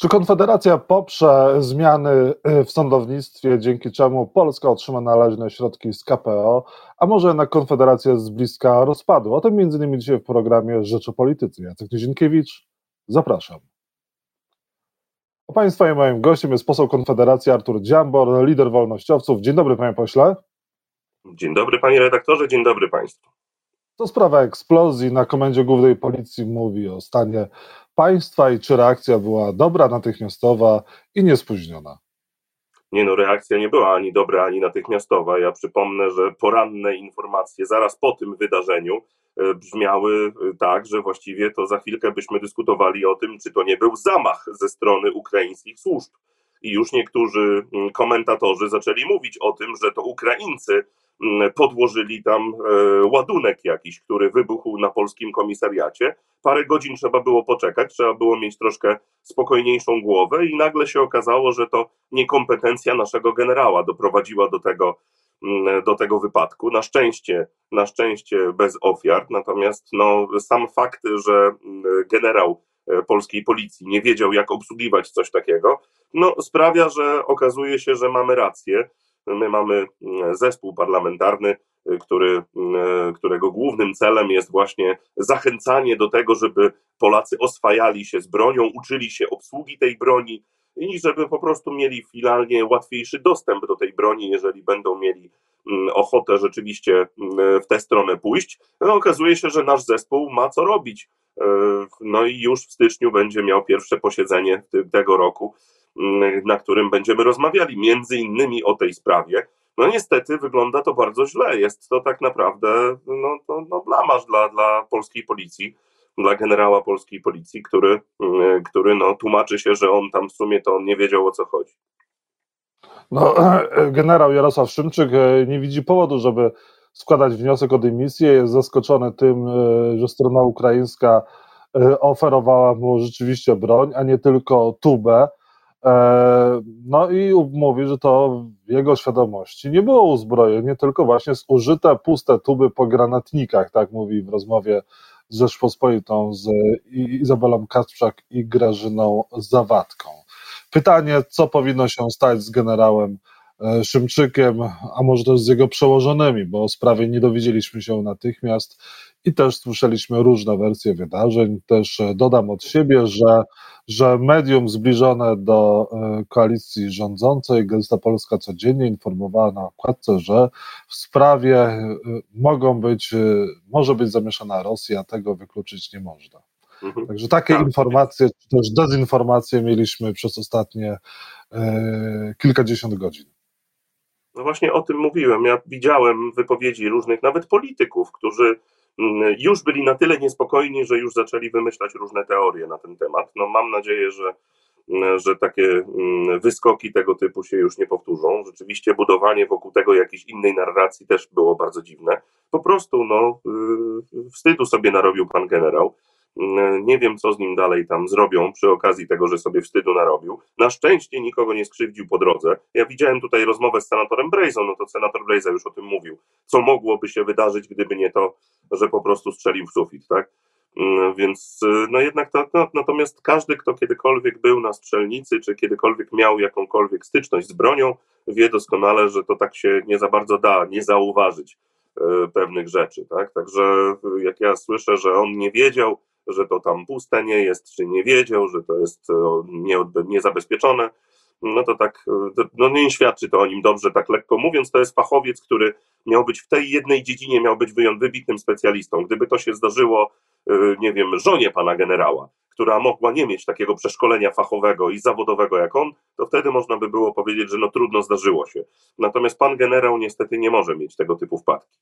Czy Konfederacja poprze zmiany y, w sądownictwie, dzięki czemu Polska otrzyma należne środki z KPO, a może jednak Konfederacja z bliska rozpadu? O tym innymi dzisiaj w programie Rzecz o Polityce. Jacek Nizinkiewicz, zapraszam. A Państwa i moim gościem jest poseł Konfederacji Artur Dziambor, lider wolnościowców. Dzień dobry panie pośle. Dzień dobry panie redaktorze, dzień dobry państwu. To sprawa eksplozji na Komendzie Głównej Policji mówi o stanie państwa i czy reakcja była dobra, natychmiastowa i niespóźniona? Nie no, reakcja nie była ani dobra, ani natychmiastowa. Ja przypomnę, że poranne informacje zaraz po tym wydarzeniu e, brzmiały e, tak, że właściwie to za chwilkę byśmy dyskutowali o tym, czy to nie był zamach ze strony ukraińskich służb. I już niektórzy mm, komentatorzy zaczęli mówić o tym, że to Ukraińcy podłożyli tam e, ładunek jakiś, który wybuchł na polskim komisariacie. Parę godzin trzeba było poczekać, trzeba było mieć troszkę spokojniejszą głowę i nagle się okazało, że to niekompetencja naszego generała doprowadziła do tego, mm, do tego wypadku. Na szczęście, na szczęście bez ofiar, natomiast no, sam fakt, że mm, generał e, polskiej policji nie wiedział, jak obsługiwać coś takiego, no, sprawia, że okazuje się, że mamy rację My mamy mm, zespół parlamentarny, y, który, mm, którego głównym celem jest właśnie zachęcanie do tego, żeby Polacy oswajali się z bronią, uczyli się obsługi tej broni i żeby po prostu mieli finalnie łatwiejszy dostęp do tej broni, jeżeli będą mieli mm, ochotę rzeczywiście w tę stronę pójść. No, okazuje się, że nasz zespół ma co robić. Y, no i już w styczniu będzie miał pierwsze posiedzenie tego roku na którym będziemy rozmawiali między innymi o tej sprawie. No niestety wygląda to bardzo źle. Jest to tak naprawdę no, no blamaż dla, dla polskiej policji, dla generała polskiej policji, który, który no, tłumaczy się, że on tam w sumie to nie wiedział o co chodzi. No, generał Jarosław Szymczyk e, nie widzi powodu, żeby składać wniosek o dymisję. Jest zaskoczony tym, że strona ukraińska oferowała mu rzeczywiście broń, a nie tylko tubę. E, no i mówi, że to w jego świadomości nie było uzbrojenie, tylko właśnie zużyte puste tuby po granatnikach, tak mówi w rozmowie z Rzeczpospolitą z Izabelą Kasprzak i Grażyną Zawadką. Pytanie, co powinno się stać z generałem Szymczykiem, a może też z jego przełożonymi, bo o sprawie nie dowiedzieliśmy się natychmiast i też słyszeliśmy różne wersje wydarzeń. Też e, dodam od siebie, że, że medium zbliżone do e, koalicji rządzącej, Gazeta Polska codziennie informowała na okładce, że w sprawie e, mogą być, może być zamieszana Rosja, tego wykluczyć nie można. Mhm. Także takie tak. informacje, czy też dezinformacje mieliśmy przez ostatnie e, kilkadziesiąt godzin. No właśnie o tym mówiłem. Ja widziałem wypowiedzi różnych, nawet polityków, którzy Mm, już byli na tyle niespokojni, że już zaczęli wymyślać różne teorie na ten temat. No mam nadzieję, że, mm, że takie mm, wyskoki tego typu się już nie powtórzą. Rzeczywiście budowanie wokół tego jakiejś innej narracji też było bardzo dziwne. Po prostu no, y, wstydu sobie narobił pan generał. Nie wiem, co z nim dalej tam zrobią przy okazji tego, że sobie wstydu narobił. Na szczęście nikogo nie skrzywdził po drodze. Ja widziałem tutaj rozmowę z senatorem Brejzą, no to senator Brejza już o tym mówił. Co mogłoby się wydarzyć, gdyby nie to, że po prostu strzelił w sufit, tak? Mm, więc no jednak to, no, natomiast każdy, kto kiedykolwiek był na strzelnicy, czy kiedykolwiek miał jakąkolwiek styczność z bronią, wie doskonale, że to tak się nie za bardzo da nie zauważyć e, pewnych rzeczy, tak? Także jak ja słyszę, że on nie wiedział, że to tam puste nie jest, czy nie wiedział, że to jest niezabezpieczone, no to tak, no nie świadczy to o nim dobrze, tak lekko mówiąc, to jest fachowiec, który miał być w tej jednej dziedzinie, miał być wybitnym specjalistą. Gdyby to się zdarzyło, y, nie wiem, żonie pana generała, która mogła nie mieć takiego przeszkolenia fachowego i zawodowego jak on, to wtedy można by było powiedzieć, że no trudno zdarzyło się. Natomiast pan generał niestety nie może mieć tego typu wpadki.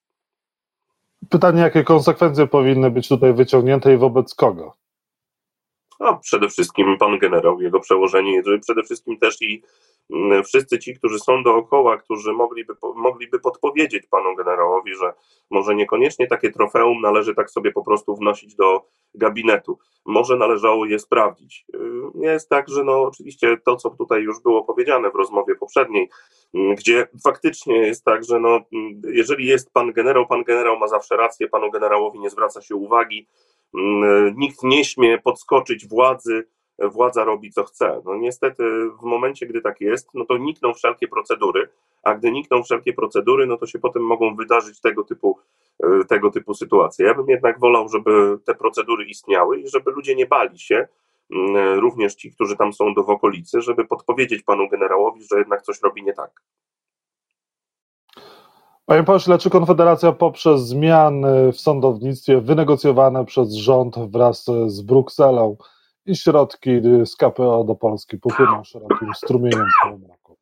Pytanie, jakie konsekwencje powinny być tutaj wyciągnięte i wobec kogo? No, przede wszystkim pan generał, jego przełożenie, przede wszystkim też i mm, wszyscy ci, którzy są dookoła, którzy mogliby, mogliby podpowiedzieć panu generałowi, że może niekoniecznie takie trofeum należy tak sobie po prostu wnosić do gabinetu. Może należało je sprawdzić. Y, jest tak, że no oczywiście to, co tutaj już było powiedziane w rozmowie poprzedniej, mm, gdzie faktycznie jest tak, że no, mm, jeżeli jest pan generał, pan generał ma zawsze rację, panu generałowi nie zwraca się uwagi, nikt nie śmie podskoczyć władzy władza robi co chce. No niestety w momencie, gdy tak jest, no to nikną wszelkie procedury, a gdy nikną wszelkie procedury, no to się potem mogą wydarzyć tego typu, e, tego typu sytuacje. Ja bym jednak wolał, żeby te procedury istniały i żeby ludzie nie bali się, mm, również ci, którzy tam są do w okolicy, żeby podpowiedzieć panu generałowi, że jednak coś robi nie tak. Panie pośle, czy Konfederacja poprzez zmiany w sądownictwie wynegocjowane przez rząd wraz z Brukselą i środki z KPO do Polski popłyną szerokim strumieniem w tym roku?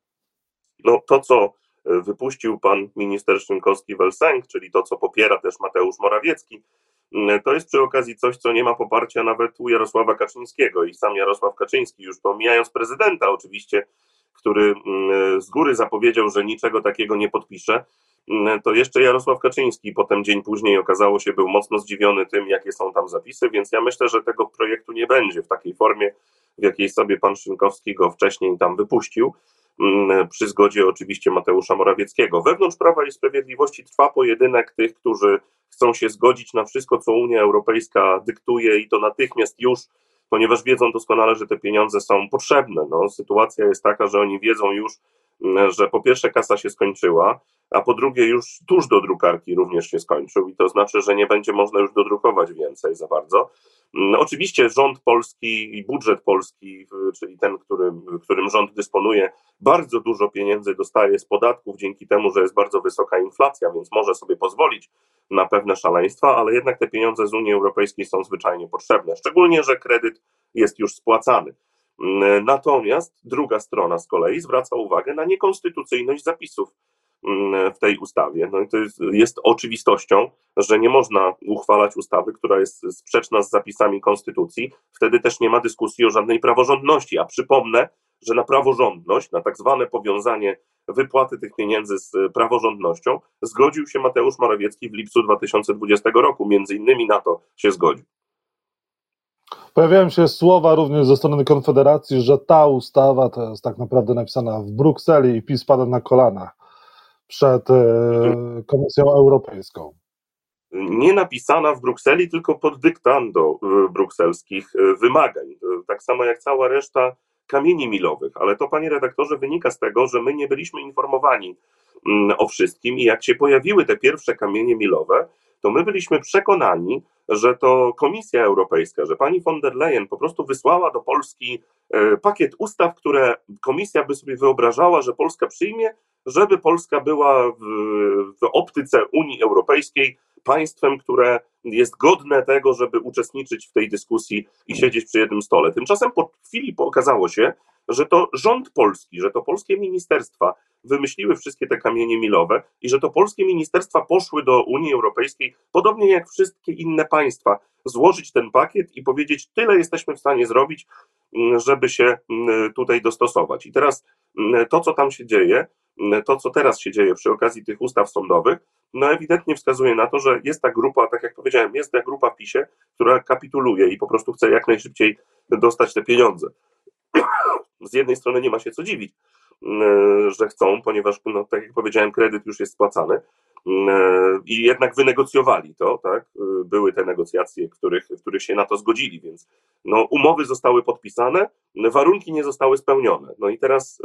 No to, co wypuścił pan minister Szynkowski-Welsenk, czyli to, co popiera też Mateusz Morawiecki, to jest przy okazji coś, co nie ma poparcia nawet u Jarosława Kaczyńskiego i sam Jarosław Kaczyński, już pomijając prezydenta oczywiście, który mm, z góry zapowiedział, że niczego takiego nie podpisze, mm, to jeszcze Jarosław Kaczyński potem dzień później okazało się był mocno zdziwiony tym, jakie są tam zapisy, więc ja myślę, że tego projektu nie będzie w takiej formie, w jakiej sobie pan Szynkowski go wcześniej tam wypuścił, mm, przy zgodzie oczywiście Mateusza Morawieckiego. Wewnątrz Prawa i Sprawiedliwości trwa pojedynek tych, którzy chcą się zgodzić na wszystko, co Unia Europejska dyktuje i to natychmiast już ponieważ wiedzą doskonale, że te pieniądze są potrzebne. No, sytuacja jest taka, że oni wiedzą już, mm, że po pierwsze kasa się skończyła, a po drugie już tuż do drukarki również się skończył i to znaczy, że nie będzie można już dodrukować więcej za bardzo. No, oczywiście rząd polski i budżet polski, czyli ten, którym, którym rząd dysponuje, bardzo dużo pieniędzy dostaje z podatków dzięki temu, że jest bardzo wysoka inflacja, więc może sobie pozwolić na pewne szaleństwa, ale jednak te pieniądze z Unii Europejskiej są zwyczajnie potrzebne, szczególnie, że kredyt jest już spłacany. Natomiast druga strona z kolei zwraca uwagę na niekonstytucyjność zapisów Mm, w tej ustawie. No i to jest, jest oczywistością, że nie można uchwalać ustawy, która jest sprzeczna z zapisami konstytucji. Wtedy też nie ma dyskusji o żadnej praworządności. A przypomnę, że na praworządność, na tak zwane powiązanie wypłaty tych pieniędzy z praworządnością, zgodził się Mateusz Morawiecki w lipcu 2020 roku. Między innymi na to się zgodził. Pojawiają się słowa również ze strony Konfederacji, że ta ustawa to jest tak naprawdę napisana w Brukseli i PiS pada na kolanach przed e, Komisją Europejską. Nie napisana w Brukseli, tylko pod dyktando e, brukselskich e, wymagań. Tak samo jak cała reszta kamieni milowych, ale to, panie redaktorze, wynika z tego, że my nie byliśmy informowani mm, o wszystkim i jak się pojawiły te pierwsze kamienie milowe, to my byliśmy przekonani, że to Komisja Europejska, że pani von der Leyen po prostu wysłała do Polski pakiet ustaw, które Komisja by sobie wyobrażała, że Polska przyjmie, żeby Polska była w, w optyce Unii Europejskiej państwem, które jest godne tego, żeby uczestniczyć w tej dyskusji i siedzieć przy jednym stole. Tymczasem po chwili okazało się, że to rząd polski, że to polskie ministerstwa wymyśliły wszystkie te kamienie milowe i że to polskie ministerstwa poszły do Unii Europejskiej, podobnie jak wszystkie inne państwa, złożyć ten pakiet i powiedzieć, tyle jesteśmy w stanie zrobić, mm, żeby się mm, tutaj dostosować. I teraz mm, to, co tam się dzieje, to, co teraz się dzieje przy okazji tych ustaw sądowych, no ewidentnie wskazuje na to, że jest ta grupa, tak jak powiedziałem, jest ta grupa w PiSie, która kapituluje i po prostu chce jak najszybciej dostać te pieniądze. Z jednej strony nie ma się co dziwić, mm, że chcą, ponieważ, no, tak jak powiedziałem, kredyt już jest spłacany mm, i jednak wynegocjowali to, tak? Były te negocjacje, których, w których się na to zgodzili, więc no, umowy zostały podpisane, warunki nie zostały spełnione. No i teraz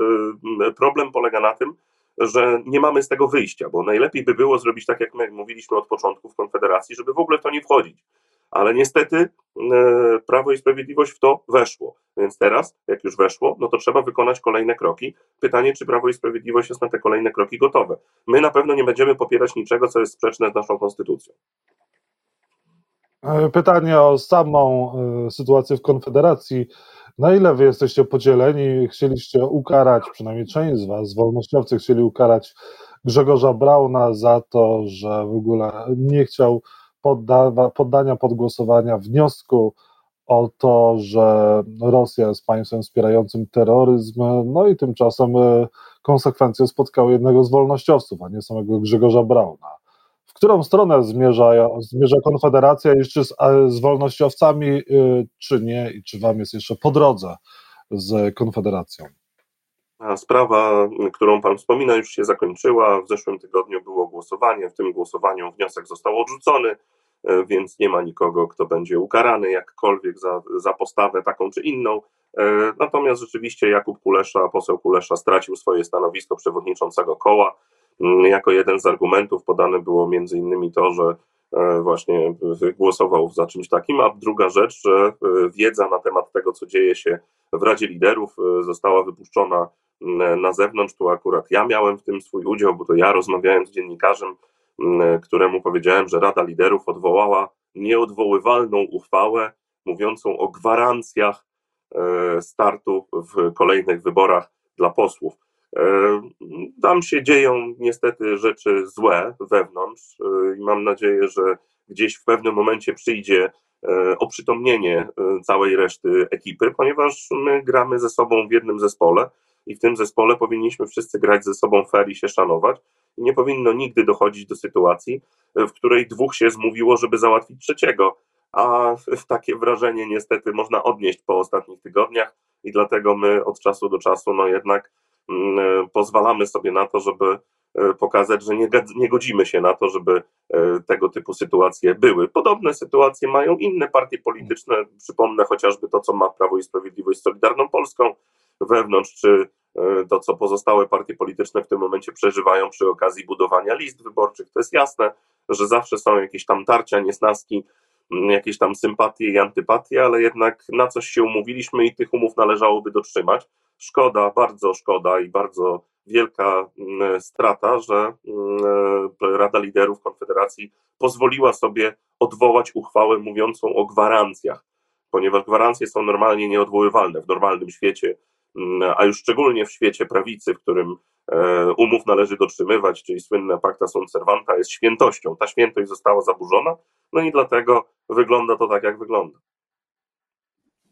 y, problem polega na tym, że nie mamy z tego wyjścia, bo najlepiej by było zrobić tak, jak my mówiliśmy od początku w Konfederacji, żeby w ogóle w to nie wchodzić. Ale niestety y, Prawo i Sprawiedliwość w to weszło. Więc teraz, jak już weszło, no to trzeba wykonać kolejne kroki. Pytanie, czy Prawo i Sprawiedliwość jest na te kolejne kroki gotowe. My na pewno nie będziemy popierać niczego, co jest sprzeczne z naszą konstytucją. E, pytanie o samą e, sytuację w Konfederacji. Na ile wy jesteście podzieleni? Chcieliście ukarać, przynajmniej część z was, wolnościowcy chcieli ukarać Grzegorza Brauna za to, że w ogóle nie chciał poddawa, poddania pod głosowania wniosku o to, że Rosja jest państwem wspierającym terroryzm, no i tymczasem e, konsekwencje spotkały jednego z wolnościowców, a nie samego Grzegorza Brauna którą stronę zmierza, zmierza Konfederacja, jeszcze z, z wolnościowcami, y, czy nie, i czy Wam jest jeszcze po drodze z Konfederacją? Sprawa, którą Pan wspomina, już się zakończyła. W zeszłym tygodniu było głosowanie. W tym głosowaniu wniosek został odrzucony, y, więc nie ma nikogo, kto będzie ukarany jakkolwiek za, za postawę taką czy inną. Natomiast rzeczywiście Jakub Kulesza, poseł Kulesza stracił swoje stanowisko przewodniczącego koła. Mm, jako jeden z argumentów podane było między innymi to, że E, właśnie głosował za czymś takim, a druga rzecz, że e, wiedza na temat tego, co dzieje się w Radzie Liderów e, została wypuszczona na zewnątrz, tu akurat ja miałem w tym swój udział, bo to ja rozmawiałem z dziennikarzem, któremu powiedziałem, że Rada Liderów odwołała nieodwoływalną uchwałę mówiącą o gwarancjach startu w kolejnych wyborach dla posłów. E, tam się dzieją niestety rzeczy złe wewnątrz e, i mam nadzieję, że gdzieś w pewnym momencie przyjdzie e, oprzytomnienie całej reszty ekipy, ponieważ my gramy ze sobą w jednym zespole i w tym zespole powinniśmy wszyscy grać ze sobą fair i się szanować. I nie powinno nigdy dochodzić do sytuacji, w której dwóch się zmówiło, żeby załatwić trzeciego. A takie wrażenie niestety można odnieść po ostatnich tygodniach i dlatego my od czasu do czasu no jednak e, pozwalamy sobie na to, żeby e, pokazać, że nie, nie godzimy się na to, żeby e, tego typu sytuacje były. Podobne sytuacje mają inne partie polityczne. Przypomnę chociażby to, co ma Prawo i Sprawiedliwość z Solidarną Polską wewnątrz, czy to, co pozostałe partie polityczne w tym momencie przeżywają przy okazji budowania list wyborczych. To jest jasne, że zawsze są jakieś tam tarcia, niesnaski, mm, jakieś tam sympatie i antypatie, ale jednak na coś się umówiliśmy i tych umów należałoby dotrzymać szkoda, bardzo szkoda i bardzo wielka mm, strata, że mm, Rada Liderów Konfederacji pozwoliła sobie odwołać uchwałę mówiącą o gwarancjach, ponieważ gwarancje są normalnie nieodwoływalne w normalnym świecie, mm, a już szczególnie w świecie prawicy, w którym e, umów należy dotrzymywać, czyli słynna pacta sunt servanta jest świętością. Ta świętość została zaburzona, no i dlatego wygląda to tak, jak wygląda.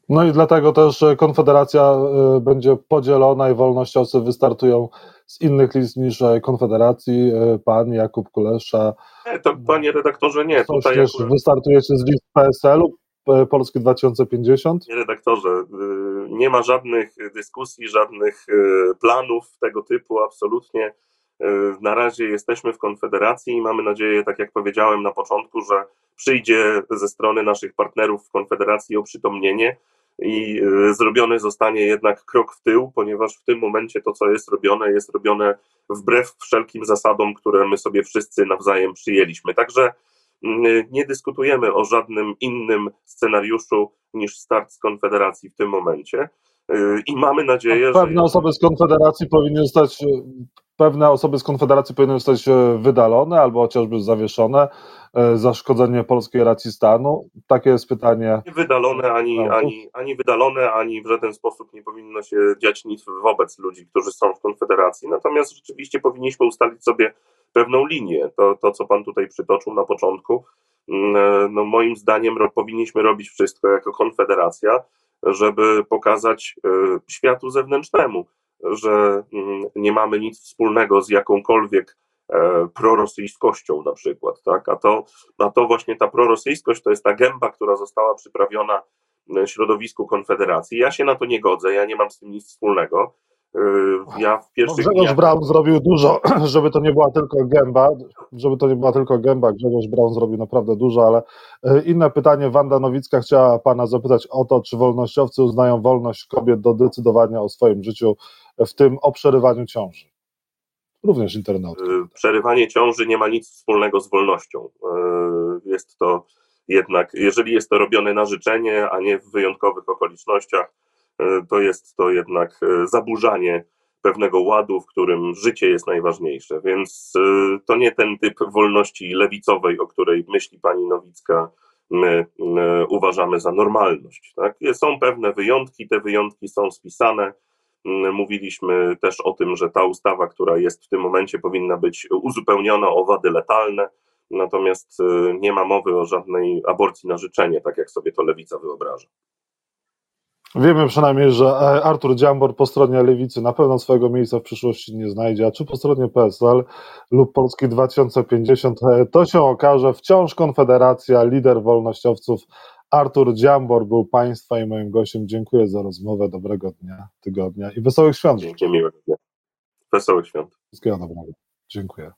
No i dlatego też Konfederacja y, będzie podzielona i wolnościowcy wystartują z innych list niż e, Konfederacji. Y, pan Jakub Kulesza. Nie, to panie redaktorze, nie. Tutaj też akurat... wystartujecie z list PSL-u, Polski 2050? Nie, redaktorze, y, nie ma żadnych dyskusji, żadnych planów tego typu, absolutnie. Na razie jesteśmy w Konfederacji i mamy nadzieję, tak jak powiedziałem na początku, że przyjdzie ze strony naszych partnerów w Konfederacji oprzytomnienie i e, zrobiony zostanie jednak krok w tył, ponieważ w tym momencie to, co jest robione, jest robione wbrew wszelkim zasadom, które my sobie wszyscy nawzajem przyjęliśmy. Także nie dyskutujemy o żadnym innym scenariuszu niż start z Konfederacji w tym momencie. E, I mamy nadzieję, że. Pewne osoby z Konfederacji powinny zostać pewne osoby z Konfederacji powinny zostać e, wydalone albo chociażby zawieszone e, za szkodzenie polskiej racji stanu? Takie jest pytanie. Nie wydalone, ani, ani, ani wydalone, ani w żaden sposób nie powinno się dziać nic wobec ludzi, którzy są w Konfederacji. Natomiast rzeczywiście powinniśmy ustalić sobie pewną linię. To, to co Pan tutaj przytoczył na początku, mm, e, no moim zdaniem powinniśmy robić wszystko jako Konfederacja, żeby pokazać światu zewnętrznemu, że mm, nie mamy nic wspólnego z jakąkolwiek e, prorosyjskością na przykład, tak? A to, a to właśnie ta prorosyjskość to jest ta gęba, która została przyprawiona e, środowisku Konfederacji. Ja się na to nie godzę, ja nie mam z tym nic wspólnego. Yy, ja w pierwszych no Grzegorz. Braun zrobił dużo, żeby to nie była tylko gęba, żeby to nie była tylko gęba, Grzegorz Braun zrobił naprawdę dużo, ale inne pytanie, Wanda Nowicka chciała Pana zapytać o to, czy wolnościowcy uznają wolność kobiet do decydowania o swoim życiu, w tym o przerywaniu ciąży. Również internauty. Yy, przerywanie ciąży nie ma nic wspólnego z wolnością. Jest to jednak, jeżeli jest to robione na życzenie, a nie w wyjątkowych okolicznościach, E, to jest to jednak zaburzanie pewnego ładu, w którym życie jest najważniejsze. Więc to nie ten typ wolności lewicowej, o której myśli pani Nowicka, my uważamy za normalność. Tak? Są pewne wyjątki, te wyjątki są spisane. Mówiliśmy też o tym, że ta ustawa, która jest w tym momencie, powinna być uzupełniona o wady letalne, natomiast nie ma mowy o żadnej aborcji na życzenie, tak jak sobie to lewica wyobraża. Wiemy przynajmniej, że e, Artur Dziambor po stronie lewicy na pewno swojego miejsca w przyszłości nie znajdzie, a czy po stronie PSL lub Polski 2050 e, to się okaże. Wciąż Konfederacja, lider wolnościowców Artur Dziambor był Państwa i moim gościem. Dziękuję za rozmowę, dobrego dnia, tygodnia i wesołych świąt. Dziękuję, miłego dnia. Wesołych świąt. Wszystkiego dobrego. Dziękuję.